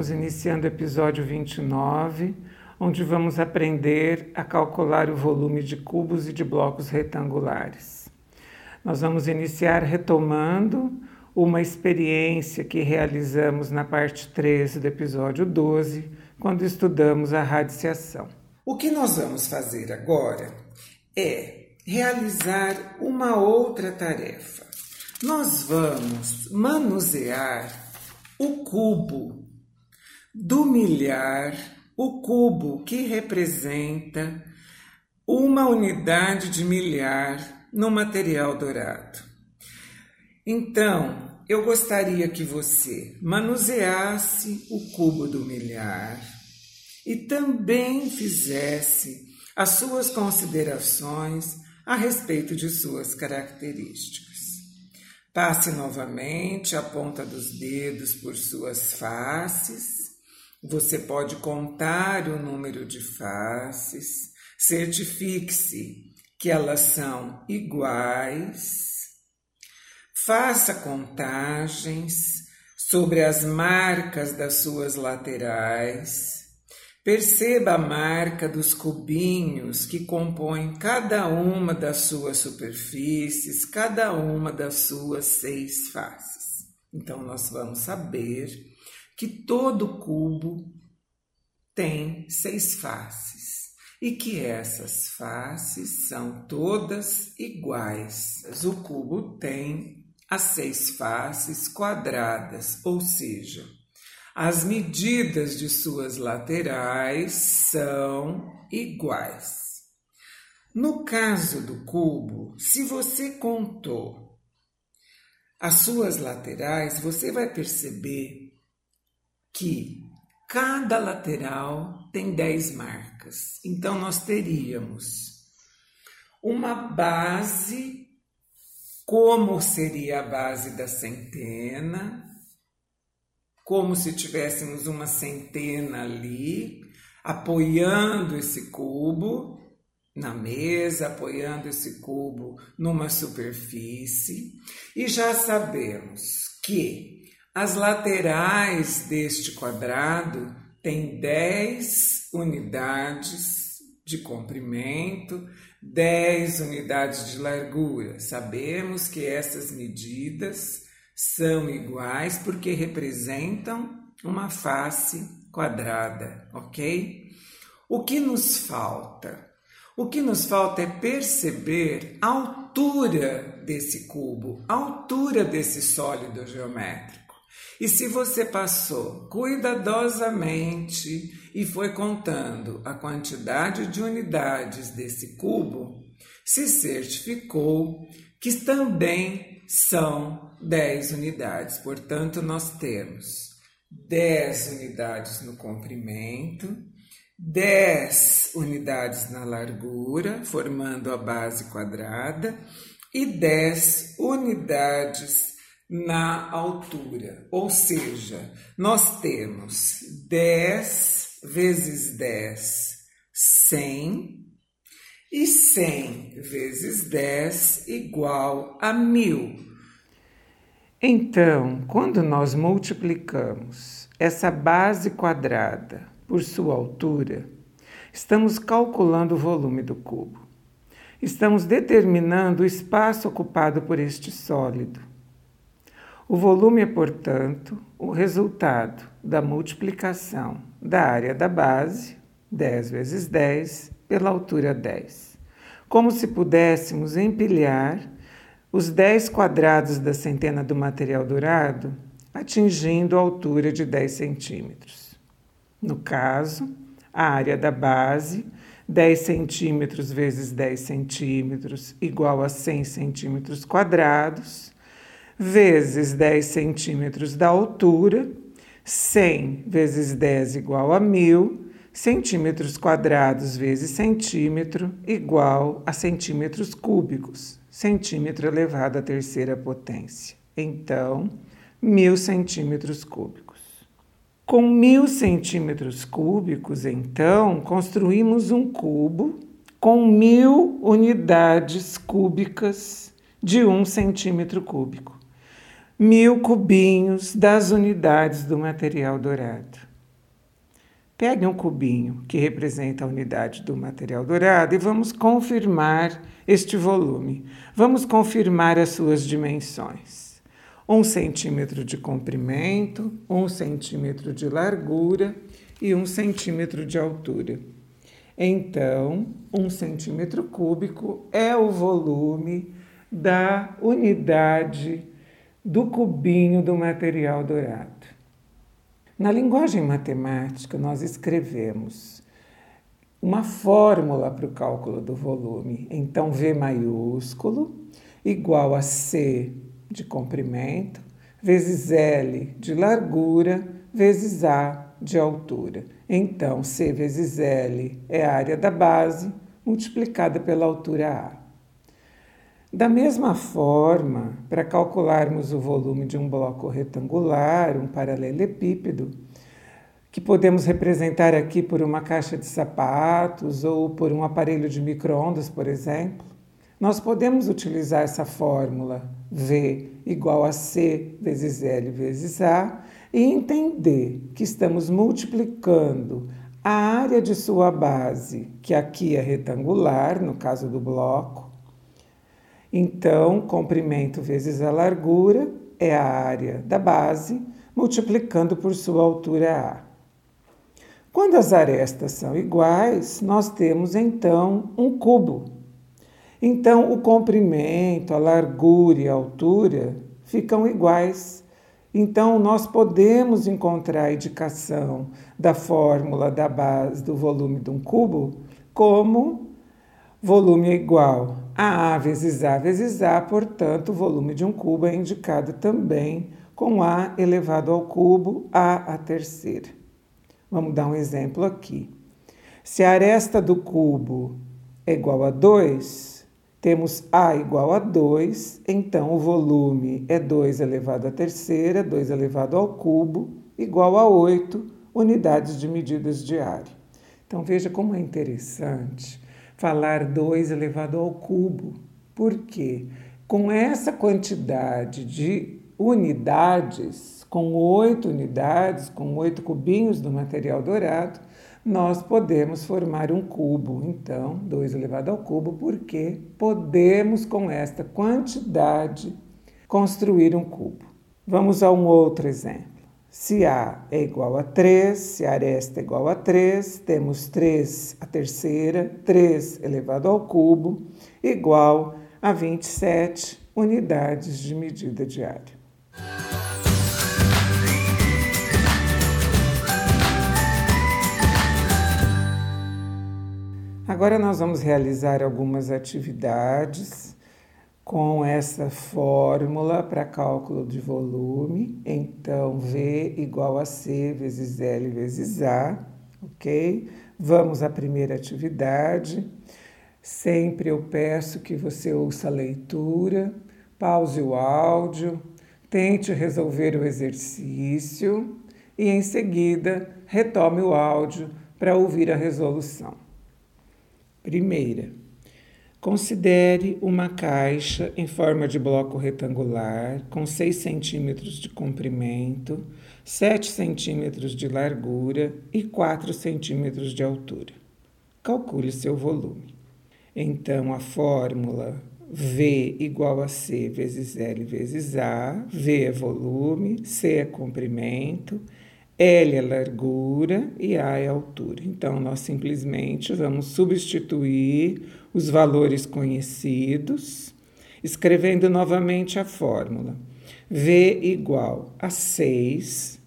estamos iniciando o episódio 29, onde vamos aprender a calcular o volume de cubos e de blocos retangulares. Nós vamos iniciar retomando uma experiência que realizamos na parte 13 do episódio 12, quando estudamos a radiciação. O que nós vamos fazer agora é realizar uma outra tarefa. Nós vamos manusear o cubo do milhar, o cubo que representa uma unidade de milhar no material dourado. Então, eu gostaria que você manuseasse o cubo do milhar e também fizesse as suas considerações a respeito de suas características. Passe novamente a ponta dos dedos por suas faces. Você pode contar o número de faces. Certifique-se que elas são iguais. Faça contagens sobre as marcas das suas laterais Perceba a marca dos cubinhos que compõem cada uma das suas superfícies, cada uma das suas seis faces. Então, nós vamos saber que todo cubo tem seis faces e que essas faces são todas iguais. O cubo tem as seis faces quadradas, ou seja, as medidas de suas laterais são iguais. No caso do cubo, se você contou as suas laterais, você vai perceber que cada lateral tem 10 marcas. Então, nós teríamos uma base, como seria a base da centena, como se tivéssemos uma centena ali, apoiando esse cubo na mesa, apoiando esse cubo numa superfície, e já sabemos que as laterais deste quadrado têm 10 unidades de comprimento, 10 unidades de largura. Sabemos que essas medidas são iguais porque representam uma face quadrada, ok? O que nos falta? O que nos falta é perceber a altura desse cubo, a altura desse sólido geométrico. E se você passou cuidadosamente e foi contando a quantidade de unidades desse cubo, se certificou que também são 10 unidades. Portanto, nós temos 10 unidades no comprimento, 10 unidades na largura, formando a base quadrada, e 10 unidades na altura. Ou seja, nós temos 10 vezes 10, 100 e 100 vezes 10 igual a 1000. Então, quando nós multiplicamos essa base quadrada por sua altura, estamos calculando o volume do cubo. Estamos determinando o espaço ocupado por este sólido. O volume é, portanto, o resultado da multiplicação da área da base, 10 vezes 10, pela altura 10. Como se pudéssemos empilhar os 10 quadrados da centena do material dourado, atingindo a altura de 10 centímetros. No caso, a área da base, 10 centímetros vezes 10 centímetros, igual a 100 centímetros quadrados, vezes 10 centímetros da altura, 100 vezes 10 igual a 1000, centímetros quadrados vezes centímetro igual a centímetros cúbicos, centímetro elevado à terceira potência. Então, mil centímetros cúbicos. Com mil centímetros cúbicos, então, construímos um cubo com mil unidades cúbicas de um centímetro cúbico. Mil cubinhos das unidades do material dourado. Pegue um cubinho que representa a unidade do material dourado e vamos confirmar este volume. Vamos confirmar as suas dimensões. Um centímetro de comprimento, um centímetro de largura e um centímetro de altura. Então, um centímetro cúbico é o volume da unidade do cubinho do material dourado. Na linguagem matemática, nós escrevemos uma fórmula para o cálculo do volume. Então, V maiúsculo igual a C de comprimento vezes L de largura vezes A de altura. Então, C vezes L é a área da base multiplicada pela altura A. Da mesma forma, para calcularmos o volume de um bloco retangular, um paralelepípedo, que podemos representar aqui por uma caixa de sapatos ou por um aparelho de microondas, por exemplo, nós podemos utilizar essa fórmula V igual a C vezes L vezes A e entender que estamos multiplicando a área de sua base, que aqui é retangular, no caso do bloco, então, comprimento vezes a largura é a área da base, multiplicando por sua altura A. Quando as arestas são iguais, nós temos então um cubo. Então, o comprimento, a largura e a altura ficam iguais. Então, nós podemos encontrar a indicação da fórmula da base do volume de um cubo como volume é igual a A vezes A vezes A, portanto, o volume de um cubo é indicado também com A elevado ao cubo, A a terceira. Vamos dar um exemplo aqui. Se a aresta do cubo é igual a 2, temos A igual a 2, então o volume é 2 elevado à terceira, 2 elevado ao cubo, igual a 8 unidades de medidas de área. Então veja como é interessante falar 2 elevado ao cubo. Por quê? Com essa quantidade de unidades, com oito unidades, com oito cubinhos do material dourado, nós podemos formar um cubo. Então, 2 elevado ao cubo, porque podemos, com esta quantidade, construir um cubo. Vamos a um outro exemplo. Se A é igual a 3, se a aresta é igual a 3, temos 3 a terceira, 3 elevado ao cubo, igual a 27 unidades de medida diária. Agora nós vamos realizar algumas atividades com essa fórmula para cálculo de volume. Então, V igual a C vezes L vezes A, ok? Vamos à primeira atividade. Sempre eu peço que você ouça a leitura, pause o áudio, tente resolver o exercício e, em seguida, retome o áudio para ouvir a resolução. Primeira, Considere uma caixa em forma de bloco retangular com 6 centímetros de comprimento, 7 centímetros de largura e 4 centímetros de altura. Calcule seu volume. Então, a fórmula V igual a C vezes L vezes A, V é volume, C é comprimento, L é largura e A é altura. Então, nós simplesmente vamos substituir os valores conhecidos, escrevendo novamente a fórmula. V igual a 6,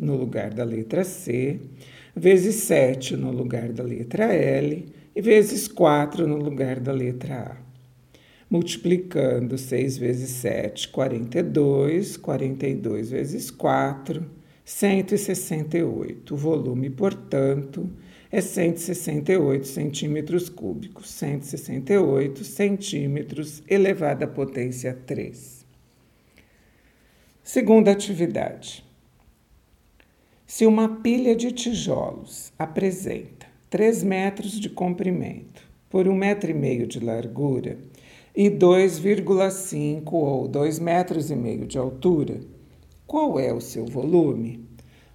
no lugar da letra C, vezes 7 no lugar da letra L e vezes 4 no lugar da letra A. Multiplicando 6 vezes 7, 42, 42 vezes 4, 168. O volume, portanto, é 168 centímetros cúbicos, 168 centímetros elevado à potência 3. Segunda atividade. Se uma pilha de tijolos apresenta 3 metros de comprimento por 1,5 metro e meio de largura e 2,5 ou 2 metros e meio de altura, qual é o seu volume?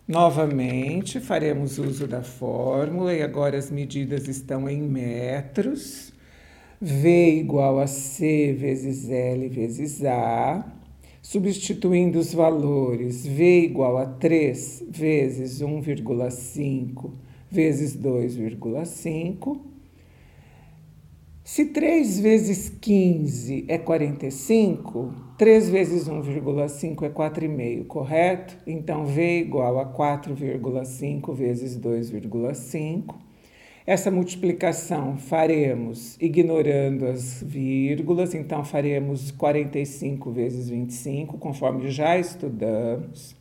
Novamente, faremos uso da fórmula e agora as medidas estão em metros. V igual a C vezes L vezes A. Substituindo os valores, V igual a 3 vezes 1,5 vezes 2,5 se 3 vezes 15 é 45, 3 vezes 1,5 é 4,5, correto? Então, V é igual a 4,5 vezes 2,5. Essa multiplicação faremos ignorando as vírgulas, então faremos 45 vezes 25, conforme já estudamos.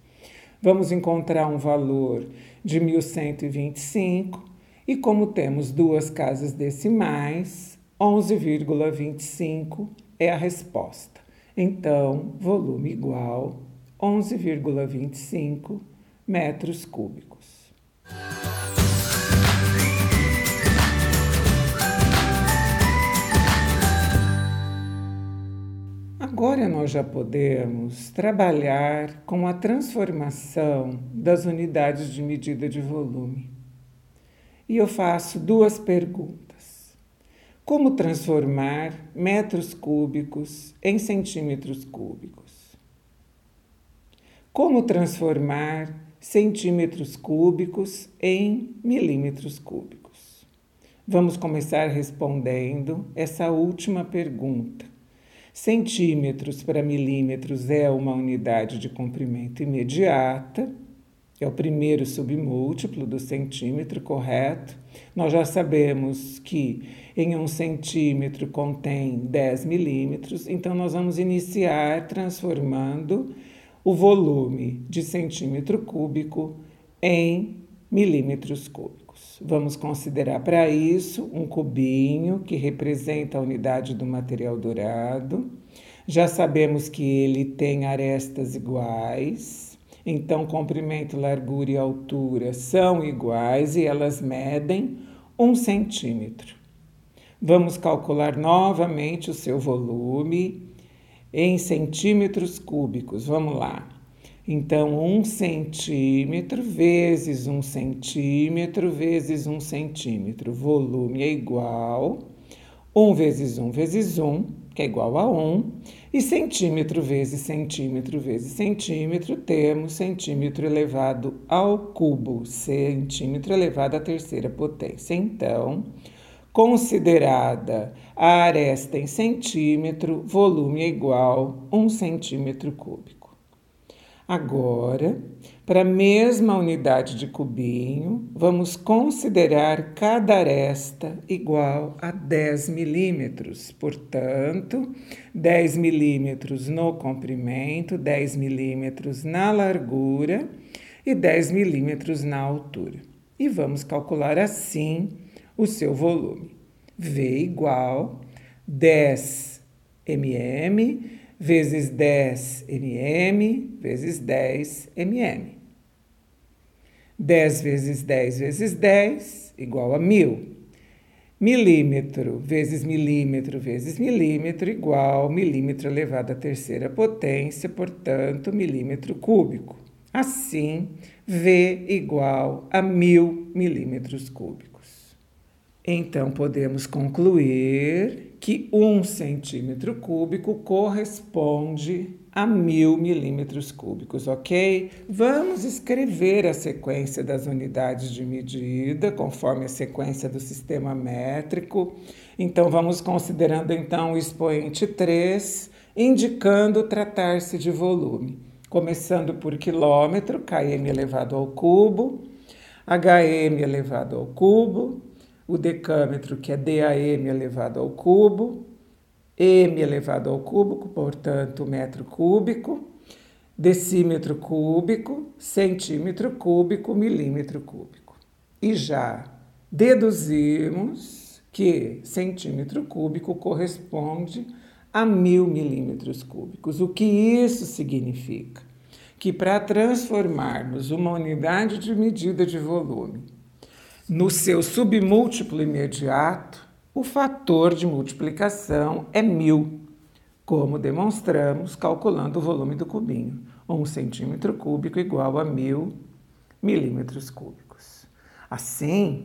Vamos encontrar um valor de 1125 e como temos duas casas decimais, 11,25 é a resposta. Então, volume igual 11,25 metros cúbicos. Agora nós já podemos trabalhar com a transformação das unidades de medida de volume. E eu faço duas perguntas. Como transformar metros cúbicos em centímetros cúbicos? Como transformar centímetros cúbicos em milímetros cúbicos? Vamos começar respondendo essa última pergunta. Centímetros para milímetros é uma unidade de comprimento imediata é o primeiro submúltiplo do centímetro, correto? Nós já sabemos que em um centímetro contém 10 milímetros, então nós vamos iniciar transformando o volume de centímetro cúbico em milímetros cúbicos. Vamos considerar para isso um cubinho que representa a unidade do material dourado. Já sabemos que ele tem arestas iguais então, comprimento, largura e altura são iguais e elas medem um centímetro. Vamos calcular novamente o seu volume em centímetros cúbicos. Vamos lá. Então, um centímetro vezes um centímetro vezes um centímetro. Volume é igual 1 vezes 1 vezes 1, que é igual a 1, e centímetro vezes centímetro vezes centímetro, temos centímetro elevado ao cubo, centímetro elevado à terceira potência. Então, considerada a aresta em centímetro, volume é igual a 1 centímetro cúbico. Agora, para a mesma unidade de cubinho, vamos considerar cada aresta igual a 10 milímetros. Portanto, 10 milímetros no comprimento, 10 milímetros na largura e 10 milímetros na altura. E vamos calcular assim o seu volume. V igual 10 mm vezes 10 mm vezes 10 mm. 10 vezes 10 vezes 10 igual a 1000. Milímetro vezes milímetro vezes milímetro igual milímetro elevado à terceira potência, portanto, milímetro cúbico. Assim, V igual a 1000 milímetros cúbicos. Então, podemos concluir que um centímetro cúbico corresponde a mil milímetros cúbicos, ok? Vamos escrever a sequência das unidades de medida conforme a sequência do sistema métrico. Então, vamos considerando então o expoente 3, indicando tratar-se de volume. Começando por quilômetro, km elevado ao cubo, hm elevado ao cubo, o decâmetro, que é DAM elevado ao cubo, m elevado ao cúbico, portanto, metro cúbico, decímetro cúbico, centímetro cúbico, milímetro cúbico. E já deduzimos que centímetro cúbico corresponde a mil milímetros cúbicos. O que isso significa? Que para transformarmos uma unidade de medida de volume no seu submúltiplo imediato, o fator de multiplicação é mil, como demonstramos calculando o volume do cubinho. Um centímetro cúbico igual a mil milímetros cúbicos. Assim,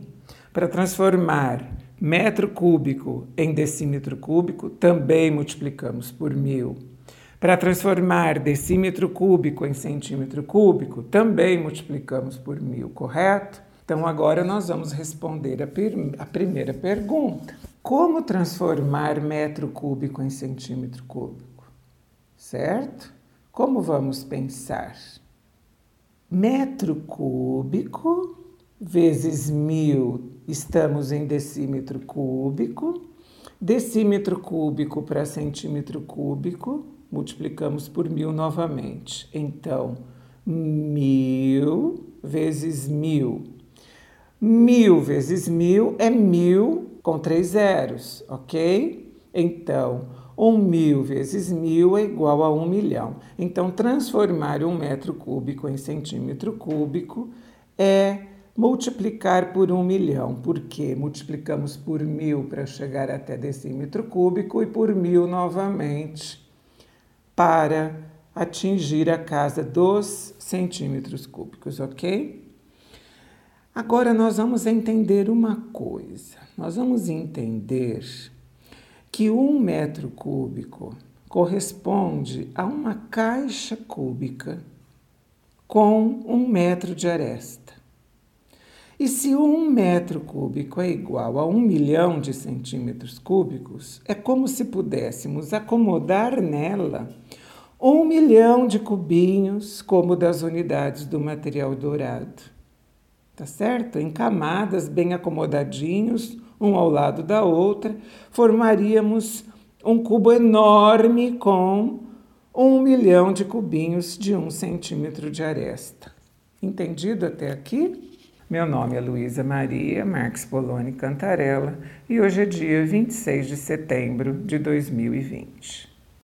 para transformar metro cúbico em decímetro cúbico, também multiplicamos por mil. Para transformar decímetro cúbico em centímetro cúbico, também multiplicamos por mil, correto? Então, agora nós vamos responder a, a primeira pergunta: Como transformar metro cúbico em centímetro cúbico? Certo? Como vamos pensar? Metro cúbico vezes mil, estamos em decímetro cúbico. Decímetro cúbico para centímetro cúbico, multiplicamos por mil novamente. Então, mil vezes mil. Mil vezes mil é mil com três zeros, ok? Então, um mil vezes mil é igual a um milhão. Então, transformar um metro cúbico em centímetro cúbico é multiplicar por um milhão, porque multiplicamos por mil para chegar até decímetro cúbico e por mil novamente para atingir a casa dos centímetros cúbicos, ok? Agora nós vamos entender uma coisa. Nós vamos entender que um metro cúbico corresponde a uma caixa cúbica com um metro de aresta. E se um metro cúbico é igual a um milhão de centímetros cúbicos, é como se pudéssemos acomodar nela um milhão de cubinhos, como das unidades do material dourado tá certo? Em camadas bem acomodadinhos, um ao lado da outra, formaríamos um cubo enorme com um milhão de cubinhos de um centímetro de aresta. Entendido até aqui? Meu nome é Luísa Maria Marques Poloni Cantarella e hoje é dia 26 de setembro de 2020.